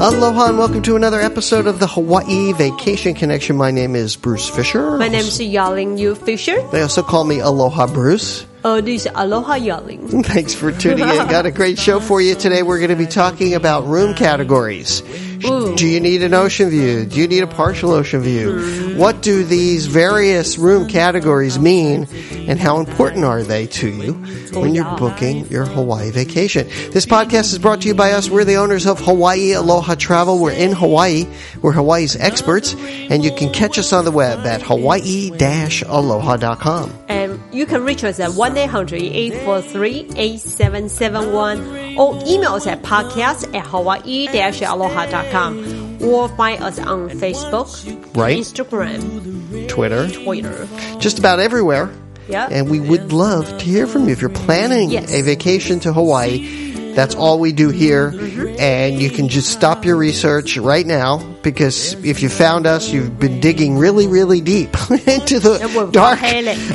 Aloha and welcome to another episode of the Hawaii Vacation Connection. My name is Bruce Fisher. My name is Yaling Yu Fisher. They also call me Aloha Bruce. Uh, this is Aloha Yaling. Thanks for tuning in. Got a great show for you today. We're going to be talking about room categories. Ooh. Do you need an ocean view? Do you need a partial ocean view? Mm-hmm. What do these various room categories mean and how important are they to you oh, when you're booking your Hawaii vacation? This podcast is brought to you by us. We're the owners of Hawaii Aloha Travel. We're in Hawaii. We're Hawaii's experts and you can catch us on the web at hawaii-aloha.com. And you can reach us at 1-800-843-8771 or email us at podcast at hawaii-aloha.com or find us on Facebook, Right. Instagram, Twitter, Twitter. just about everywhere. Yeah. And we would love to hear from you. If you're planning Yes. a vacation to Hawaii, that's all we do here. And you can just stop your research right now because if you found us, you've been digging really, really deep into the dark,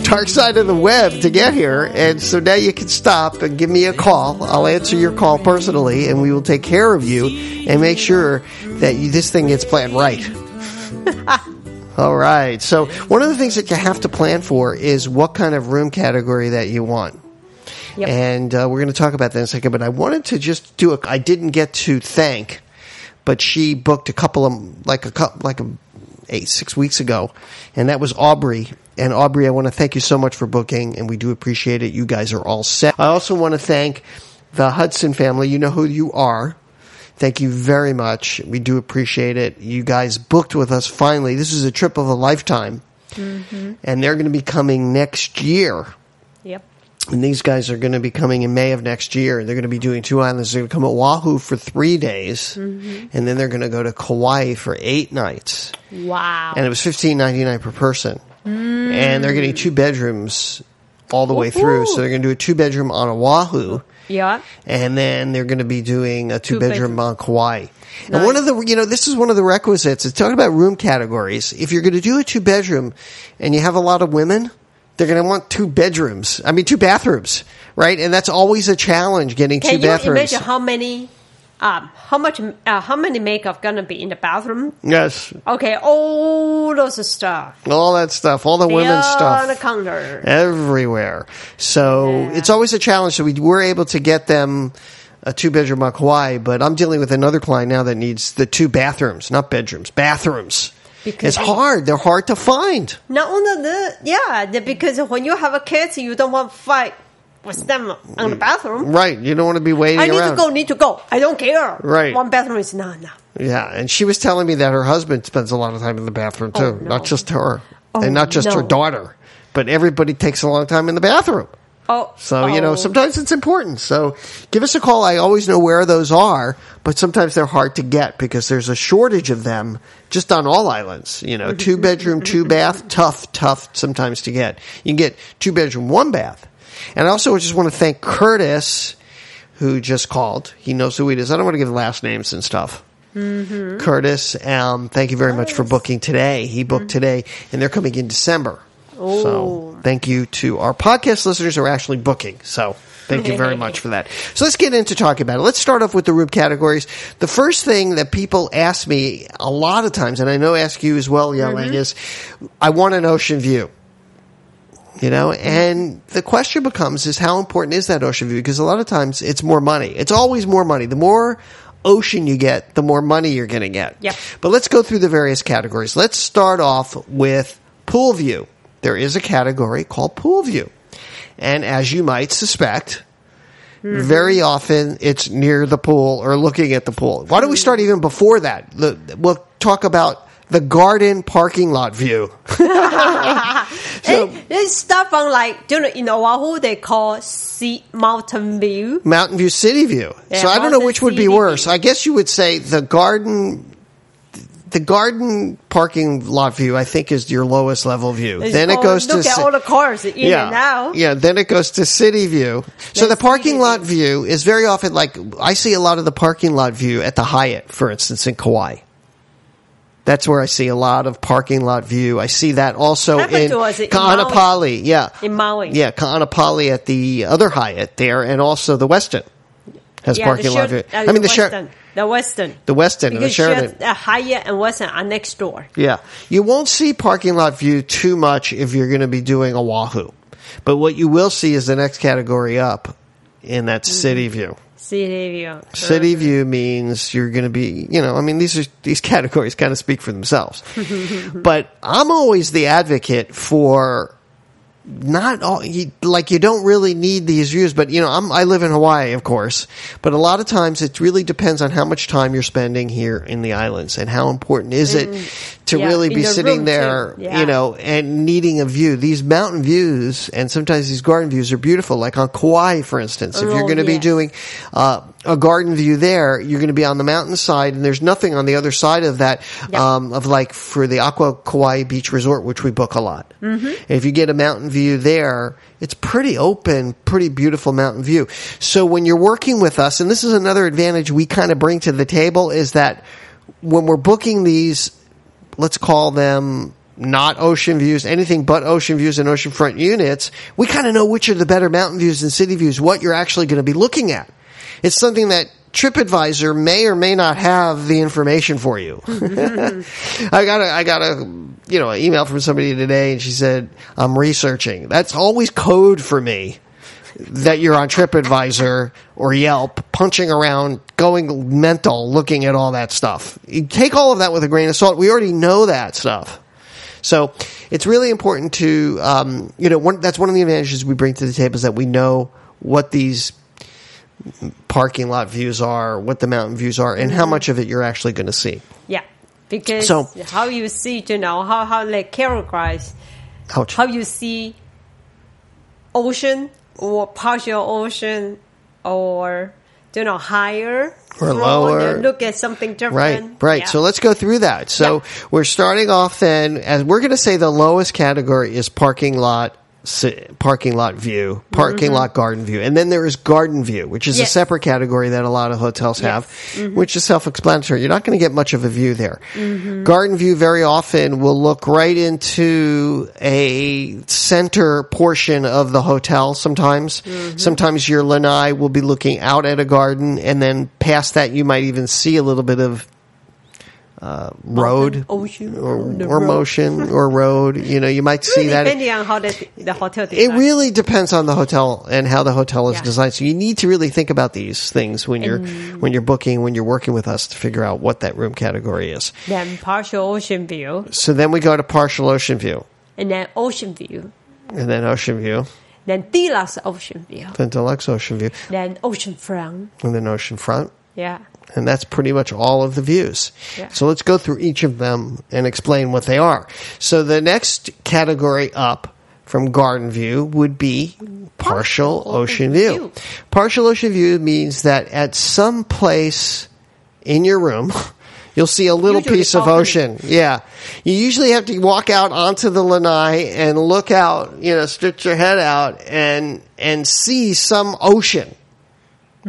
dark side of the web to get here. And so now you can stop and give me a call. I'll answer your call personally and we will take care of you and make sure that you, this thing gets planned right. All right. So one of the things that you have to plan for is what kind of room category that you want. Yep. And uh, we're going to talk about that in a second. But I wanted to just do a. I didn't get to thank, but she booked a couple of like a couple like a eight six weeks ago, and that was Aubrey. And Aubrey, I want to thank you so much for booking, and we do appreciate it. You guys are all set. I also want to thank the Hudson family. You know who you are. Thank you very much. We do appreciate it. You guys booked with us finally. This is a trip of a lifetime. And they're going to be coming next year. Yep. And these guys are going to be coming in May of next year. They're going to be doing two islands. They're going to come at Oahu for three days. Mm-hmm. And then they're going to go to Kauai for eight nights. Wow. And it was fifteen ninety nine per person. Mm. And they're getting two bedrooms all the way through. So they're going to do a two bedroom on Oahu yeah. and then they're going to be doing a two bedroom bedroom. on Kauai. And one of the, you know, this is one of the requisites. It's talking about room categories. If you're going to do a two bedroom and you have a lot of women, they're going to want two bedrooms. I mean, two bathrooms, right? And that's always a challenge getting Can two you imagine how many, um, how much, uh, how many makeup gonna be in the bathroom? yes, Okay, all those stuff. all that stuff, all the women's on the stuff. counter. everywhere. So it's always a challenge. So we were able to get them a two bedroom on Kauai, but I'm dealing with another client now that needs the two bathrooms, not bedrooms, bathrooms. Because it's hard. They're hard to find. Not only the yeah, the, because when you have a kids, you don't want to fight with them in the bathroom. Right. You don't want to be waiting I need around. to go, need to go. I don't care. Right. One bathroom is not enough. Yeah. And she was telling me that her husband spends a lot of time in the bathroom oh, too, Oh, no. not just her, Oh, and not just her daughter, but everybody takes a long time in the bathroom. Oh, So, you know, oh. sometimes it's important. So give us a call. I always know where those are, but sometimes they're hard to get because there's a shortage of them just on all islands. You know, two bedroom, two bath, tough, tough sometimes to get. You can get two bedroom, one bath. And I also just want to thank Curtis, who just called. He knows who it is. I don't want to give last names and stuff. Curtis, um, thank you very much for booking today. He booked today, and they're coming in December. So thank you to our podcast listeners who are actually booking. So thank you very much for that. So let's get into talking about it. Let's start off with the room categories. The first thing that people ask me a lot of times, and I know ask you as well, Yaling, mm-hmm. is I want an ocean view. You know, and the question becomes is how important is that ocean view? Because a lot of times it's more money. It's always more money. The more ocean you get, the more money you're going to get. Yep. But let's go through the various categories. Let's start off with pool view. There is a category called pool view. And as you might suspect, mm-hmm. very often it's near the pool or looking at the pool. Why don't we start even before that? We'll talk about the garden parking lot view. so, It's stuff on like, you know, in Oahu, they call sea mountain view. Mountain View City View. Yeah, so I don't know which would be worse. View. I guess you would say the garden the garden parking lot view I think is your lowest level view. It's then it goes to look at all the cars in yeah, and out. Yeah, then it goes to city view. So the parking lot view is very often like I see a lot of the parking lot view at the Hyatt, for instance, in Kauai. That's where I see a lot of parking lot view. I see that also in us in Ka'anapali. Yeah. In Maui. Yeah, Ka'anapali at the other Hyatt there and also the Westin. Has Yeah, parking lot Sheraton- view. uh, I mean the Sheraton, the Westin, the and the Sheraton. Sheraton, uh, Hyatt and Westin are next door. Yeah. You won't see parking lot view too much if you're going to be doing Oahu. But what you will see is the next category up in that city view. City view. City view means you're going to be, you know, I mean, these are, these categories kind of speak for themselves. but I'm always the advocate for not all, you, like you don't really need these views, but you know, I'm, I live in Hawaii, of course, but a lot of times it really depends on how much time you're spending here in the islands and how important is it to Yeah, really be sitting there. Yeah. you know, and needing a view. These mountain views and sometimes these garden views are beautiful, like on Kauai, for instance. If you're Oh, going to be doing uh, a garden view there, you're going to be on the mountainside, and there's nothing on the other side of that. Um, of like for the Aqua Kauai Beach Resort, which we book a lot. Mm-hmm. If you get a mountain view there, it's pretty open, pretty beautiful mountain view. So when you're working with us, and this is another advantage we kind of bring to the table, is that when we're booking these, let's call them not ocean views, anything but ocean views and oceanfront units, we kind of know which are the better mountain views and city views, what you're actually going to be looking at. It's something that TripAdvisor may or may not have the information for you. I got a, I got a, you know, an email from somebody today and she said, I'm researching. That's always code for me that you're on TripAdvisor or Yelp, punching around, going mental, looking at all that stuff. You take all of that with a grain of salt. We already know that stuff. So it's really important to, um, you know, one, that's one of the advantages we bring to the table is that we know what these parking lot views are, what the mountain views are, and how mm-hmm. much of it you're actually going to see. Yeah, because So- how you see, you know, how how they categorize Ouch. how you see ocean or partial ocean or you know higher Or lower. look at something different. Right, right. Yeah. So let's go through that. So Yeah. we're starting off then, as we're going to say the lowest category is parking lot, parking lot view, parking lot garden view, and then there is garden view, which is a Mm-hmm. Separate category that a lot of hotels have, which is self-explanatory. You're not going to get much of a view there. Mm-hmm. Garden view very often will look right into a center portion of the hotel. Sometimes, Mm-hmm. sometimes your lanai will be looking out at a garden, and then past that you might even see a little bit of uh, road ocean, or, or road. motion or road. You know, you might see Really that. depending on how the, the hotel It really depends on the hotel and how the hotel is Yeah. designed. So you need to really think about these things when you're when you're booking, when you're working with us to figure out what that room category is. then partial ocean view So then we go to partial ocean view, and then ocean view, and then ocean view, then deluxe ocean view, then deluxe ocean view, then ocean front. and then ocean front. Yeah. And that's pretty much all of the views. Yeah. So let's go through each of them and explain what they are. So the next category up from garden view would be partial ocean view. view. Partial ocean view means that at some place in your room, you'll see a little Usually piece of ocean. Yeah. You usually have to walk out onto the lanai and look out, you know, stretch your head out and, and see some ocean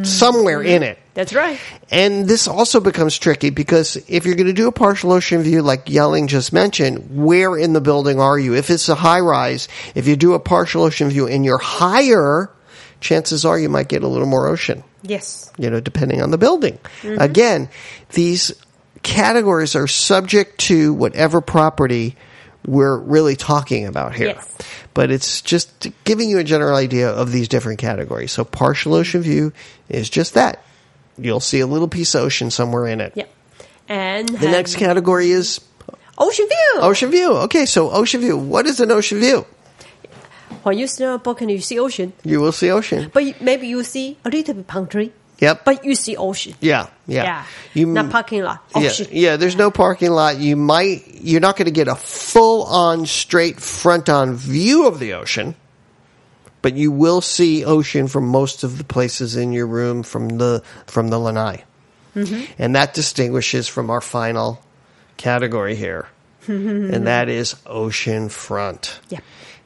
somewhere in it. That's right. And this also becomes tricky because if you're going to do a partial ocean view, like Yaling just mentioned, where in the building are you? If it's a high rise, if you do a partial ocean view and you're higher, chances are you might get a little more ocean, Yes. you know, depending on the building. Mm-hmm. Again, these categories are subject to whatever property we're really talking about here. Yes. But it's just giving you a general idea of these different categories. So partial ocean view is just that. You'll see a little piece of ocean somewhere in it. Yeah. And The next category is ocean view. ocean view. Okay, so ocean view. What is an ocean view? When you stand on a balcony, you see ocean, You will see ocean. but you- maybe you see a little bit palm tree, Yep. but you see ocean. yeah, yeah. Yeah. You Not parking lot. Yeah, Ocean. yeah, there's no parking lot. You might you're not going to get a full on straight front on view of the ocean, but you will see ocean from most of the places in your room from the from the lanai. Mm-hmm. And that distinguishes from our final category here. and that is ocean front. Yeah.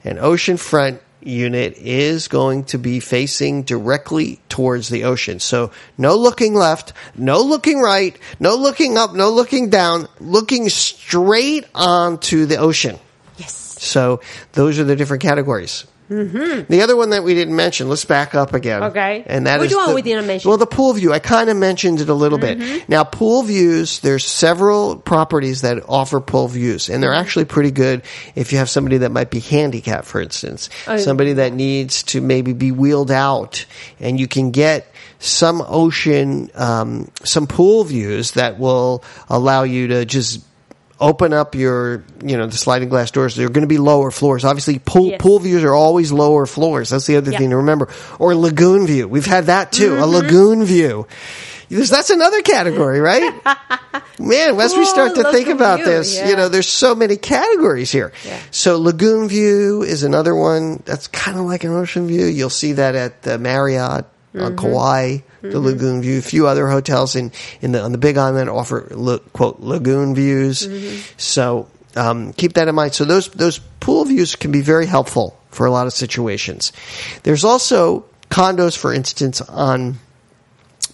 An ocean front unit is going to be facing directly towards the ocean. So no looking left, no looking right, no looking up, no looking down, looking straight onto the ocean. Yes. So those are the different categories. Mm-hmm. The other one that we didn't mention, let's back up again. Okay. And that is Which one the- we didn't mention? Well, the pool view. I kind of mentioned it a little Mm-hmm. bit. Now, pool views, there's several properties that offer pool views, and they're actually pretty good if you have somebody that might be handicapped, for instance. Oh. Somebody that needs to maybe be wheeled out, and you can get some ocean, um, some pool views that will allow you to just open up your, you know, the sliding glass doors. They're going to be lower floors. Obviously, pool Yes. pool views are always lower floors. That's the other thing to remember. Or lagoon view. We've had that too. Mm-hmm. A lagoon view. That's another category, right? Man, as we start to think about view, this, yeah. you know, there's so many categories here. Yeah. So lagoon view is another one that's kind of like an ocean view. You'll see that at the Marriott Mm-hmm. on Kauai, the lagoon view. A few other hotels in, in the on the Big Island offer quote lagoon views. Mm-hmm. So um, keep that in mind. So those those pool views can be very helpful for a lot of situations. There's also condos, for instance, on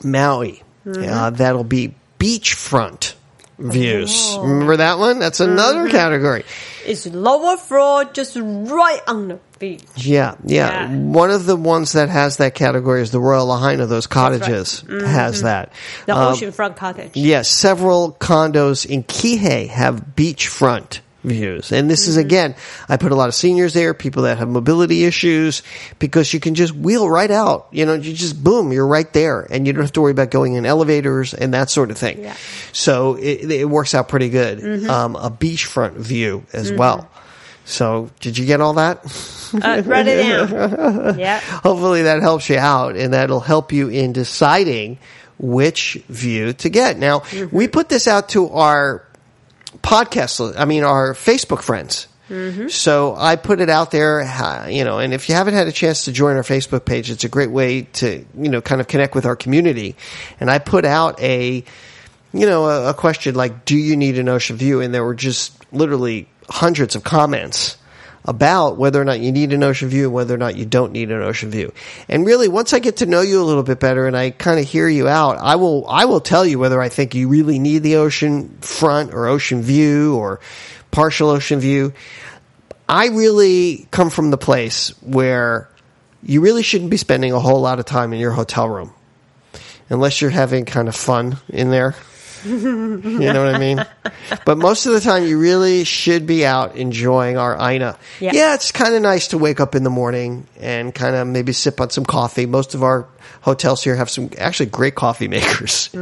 Maui. Uh, that'll be beachfront views. Remember that one? That's another category. It's lower floor, just right on the beach. Yeah, yeah, Yeah. One of the ones that has that category is the Royal Lahaina. Those cottages has that. The Um, oceanfront cottage. Yes, several condos in Kihei have beachfront views. And this is again, I put a lot of seniors there, people that have mobility issues, because you can just wheel right out. You know, you just boom, you're right there, and you don't have to worry about going in elevators and that sort of thing. Yeah. So it, it works out pretty good. Um, a beachfront view as well. So did you get all that? Uh, write it down. yeah. hopefully that helps you out and that'll help you in deciding which view to get. Now, we put this out to our podcast, I mean, our Facebook friends. So I put it out there, uh, you know, and if you haven't had a chance to join our Facebook page, it's a great way to, you know, kind of connect with our community. And I put out a, you know, a, a question like, do you need an ocean view? And there were just literally hundreds of comments about whether or not you need an ocean view and whether or not you don't need an ocean view. And really, once I get to know you a little bit better and I kind of hear you out, I will, I will tell you whether I think you really need the ocean front or ocean view or partial ocean view. I really come from the place where you really shouldn't be spending a whole lot of time in your hotel room unless you're having kind of fun in there. you know what I mean? But most of the time, you really should be out enjoying our aina. Yeah. it's kind of nice to wake up in the morning and kind of maybe sip on some coffee. Most of our hotels here have some actually great coffee makers. A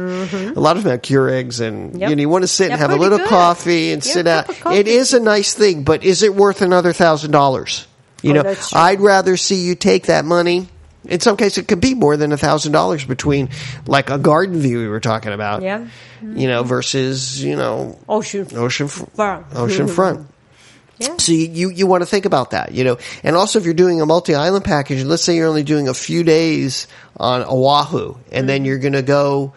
lot of them have Keurigs, and Mm-hmm. Yep. you know you want to sit and have a little good. coffee and Yeah, sit out. It is a nice thing, but is it worth another thousand dollars? You Oh, know. I'd rather see you take that money. In some cases, it could be more than a thousand dollars between, like a garden view we were talking about. Yeah. You know, versus you know Ocean ocean front. ocean mm-hmm. front. Yeah. So you, you, you want to think about that, you know, and also if you're doing a multi-island package, let's say you're only doing a few days on Oahu and then mm-hmm. you're going to go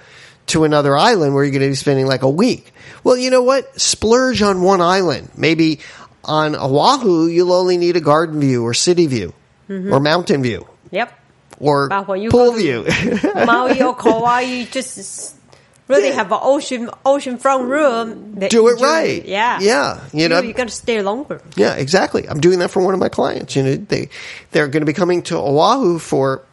to another island where you're going to be spending like a week. Well, you know what? Splurge on one island. Maybe on Oahu, you'll only need a garden view or city view mm-hmm. or mountain view Yep. Or But when you pool view. Maui or Kauai, you just really Yeah. have an ocean ocean front room. Do you it right. Yeah. Yeah. You know, you got to stay longer. Yeah, exactly. I'm doing that for one of my clients. You know, they they're going to be coming to Oahu for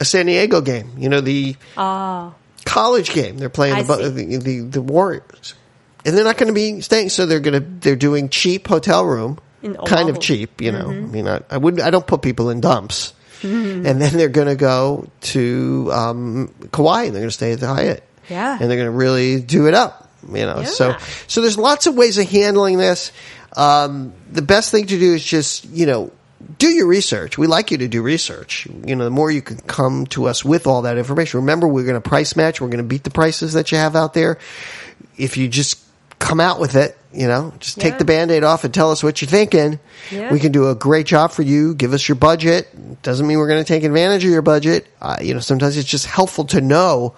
a San Diego game. You know, the Ah. college game. They're playing the, the the the Warriors, and they're not going to be staying. So they're going to they're doing cheap hotel room, kind of cheap. You know, I mean, I, I wouldn't. I don't put people in dumps. And then they're going to go to um, Kauai and they're going to stay at the Hyatt. Yeah. and they're going to really do it up. You know, so so there's lots of ways of handling this. Um, the best thing to do is just you know do your research. We like you to do research. You know, the more you can come to us with all that information. Remember, we're going to price match. We're going to beat the prices that you have out there. If you just come out with it, you know, just take Yeah. the band-aid off and tell us what you're thinking. Yeah. We can do a great job for you. Give us your budget. Doesn't mean we're going to take advantage of your budget. Uh, you know, sometimes it's just helpful to know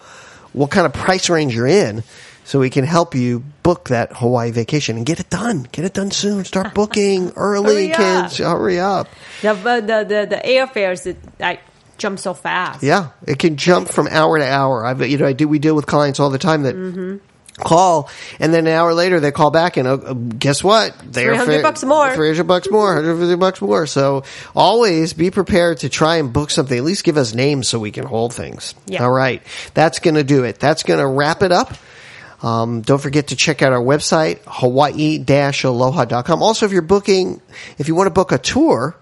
what kind of price range you're in so we can help you book that Hawaii vacation and get it done. Get it done soon. Start booking early, Hurry up. kids. Hurry up. The the the, the airfares that like jump so fast. Yeah, it can jump from hour to hour. I've you know I do we deal with clients all the time that call, and then an hour later they call back and uh, guess what? They're 300 bucks more. Three hundred bucks more. Hundred fifty bucks more. So always be prepared to try and book something. At least give us names so we can hold things. Yeah. All right, that's going to do it. That's going to wrap it up. Um, don't forget to check out our website, hawaii-aloha.com. Also, if you're booking, if you want to book a tour,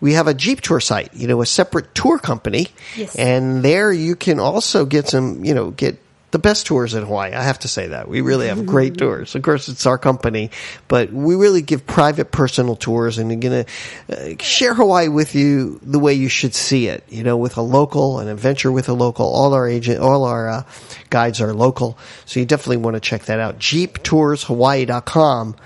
we have a Jeep tour site, you know, a separate tour company. Yes. And there you can also get some, you know, get the best tours in Hawaii. I have to say that. We really have great tours. Of course, it's our company, but we really give private personal tours and we're going to uh, share Hawaii with you the way you should see it, you know, with a local, an adventure with a local. All our agent, all our uh, guides are local. So you definitely want to check that out. JeepToursHawaii.com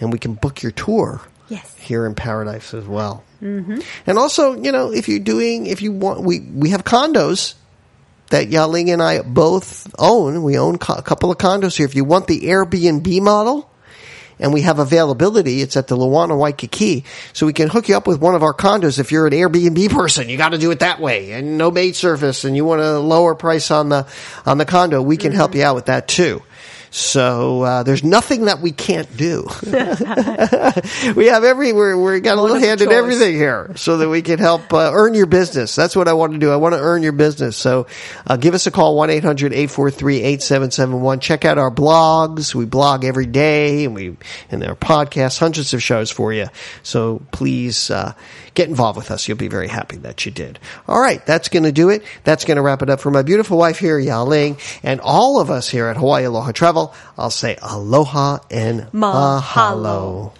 and we can book your tour Yes. here in Paradise as well. Mm-hmm. And also, you know, if you're doing, if you want, we we have condos that Yaling and I both own. We own co- a couple of condos here. If you want the Airbnb model, and we have availability, it's at the Luana Waikiki, so we can hook you up with one of our condos. If you're an Airbnb person, you got to do it that way, and no maid service, and you want a lower price on the on the condo, we can help mm-hmm. you out with that too. So uh, there's nothing that we can't do. we have every we're we got a little hand in everything here, so that we can help uh, earn your business. That's what I want to do. I want to earn your business. So uh, give us a call 1-800-843-8771. Check out our blogs. We blog every day, and we and our podcasts, hundreds of shows for you. So please uh, get involved with us. You'll be very happy that you did. All right, that's going to do it. That's going to wrap it up for my beautiful wife here, Yaling, and all of us here at Hawaii Aloha Travel. I'll say aloha and Mahalo. mahalo.